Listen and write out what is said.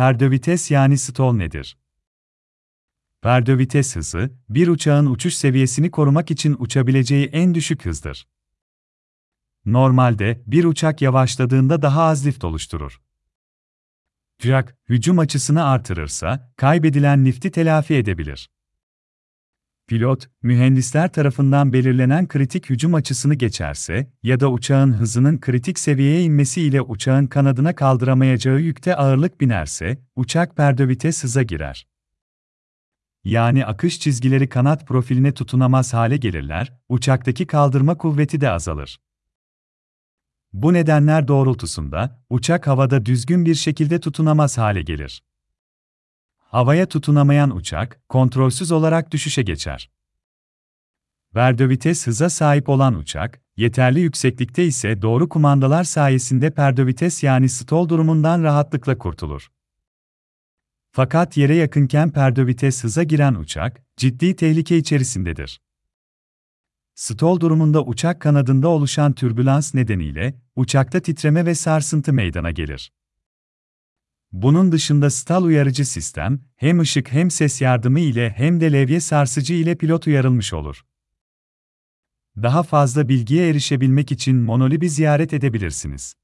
Perdovites yani stall nedir? Perdovites hızı, bir uçağın uçuş seviyesini korumak için uçabileceği en düşük hızdır. Normalde, bir uçak yavaşladığında daha az lift oluşturur. Uçak, hücum açısını artırırsa, kaybedilen lifti telafi edebilir. Pilot, mühendisler tarafından belirlenen kritik hücum açısını geçerse ya da uçağın hızının kritik seviyeye inmesi ile uçağın kanadına kaldıramayacağı yükte ağırlık binerse, uçak perdovites hıza girer. Yani akış çizgileri kanat profiline tutunamaz hale gelirler, uçaktaki kaldırma kuvveti de azalır. Bu nedenler doğrultusunda, uçak havada düzgün bir şekilde tutunamaz hale gelir. Havaya tutunamayan uçak, kontrolsüz olarak düşüşe geçer. Perdovites hıza sahip olan uçak, yeterli yükseklikte ise doğru kumandalar sayesinde perdovites yani stall durumundan rahatlıkla kurtulur. Fakat yere yakınken perdovites hıza giren uçak, ciddi tehlike içerisindedir. Stall durumunda uçak kanadında oluşan türbülans nedeniyle, uçakta titreme ve sarsıntı meydana gelir. Bunun dışında stall uyarıcı sistem, hem ışık hem ses yardımı ile hem de levye sarsıcı ile pilot uyarılmış olur. Daha fazla bilgiye erişebilmek için Monolib'i ziyaret edebilirsiniz.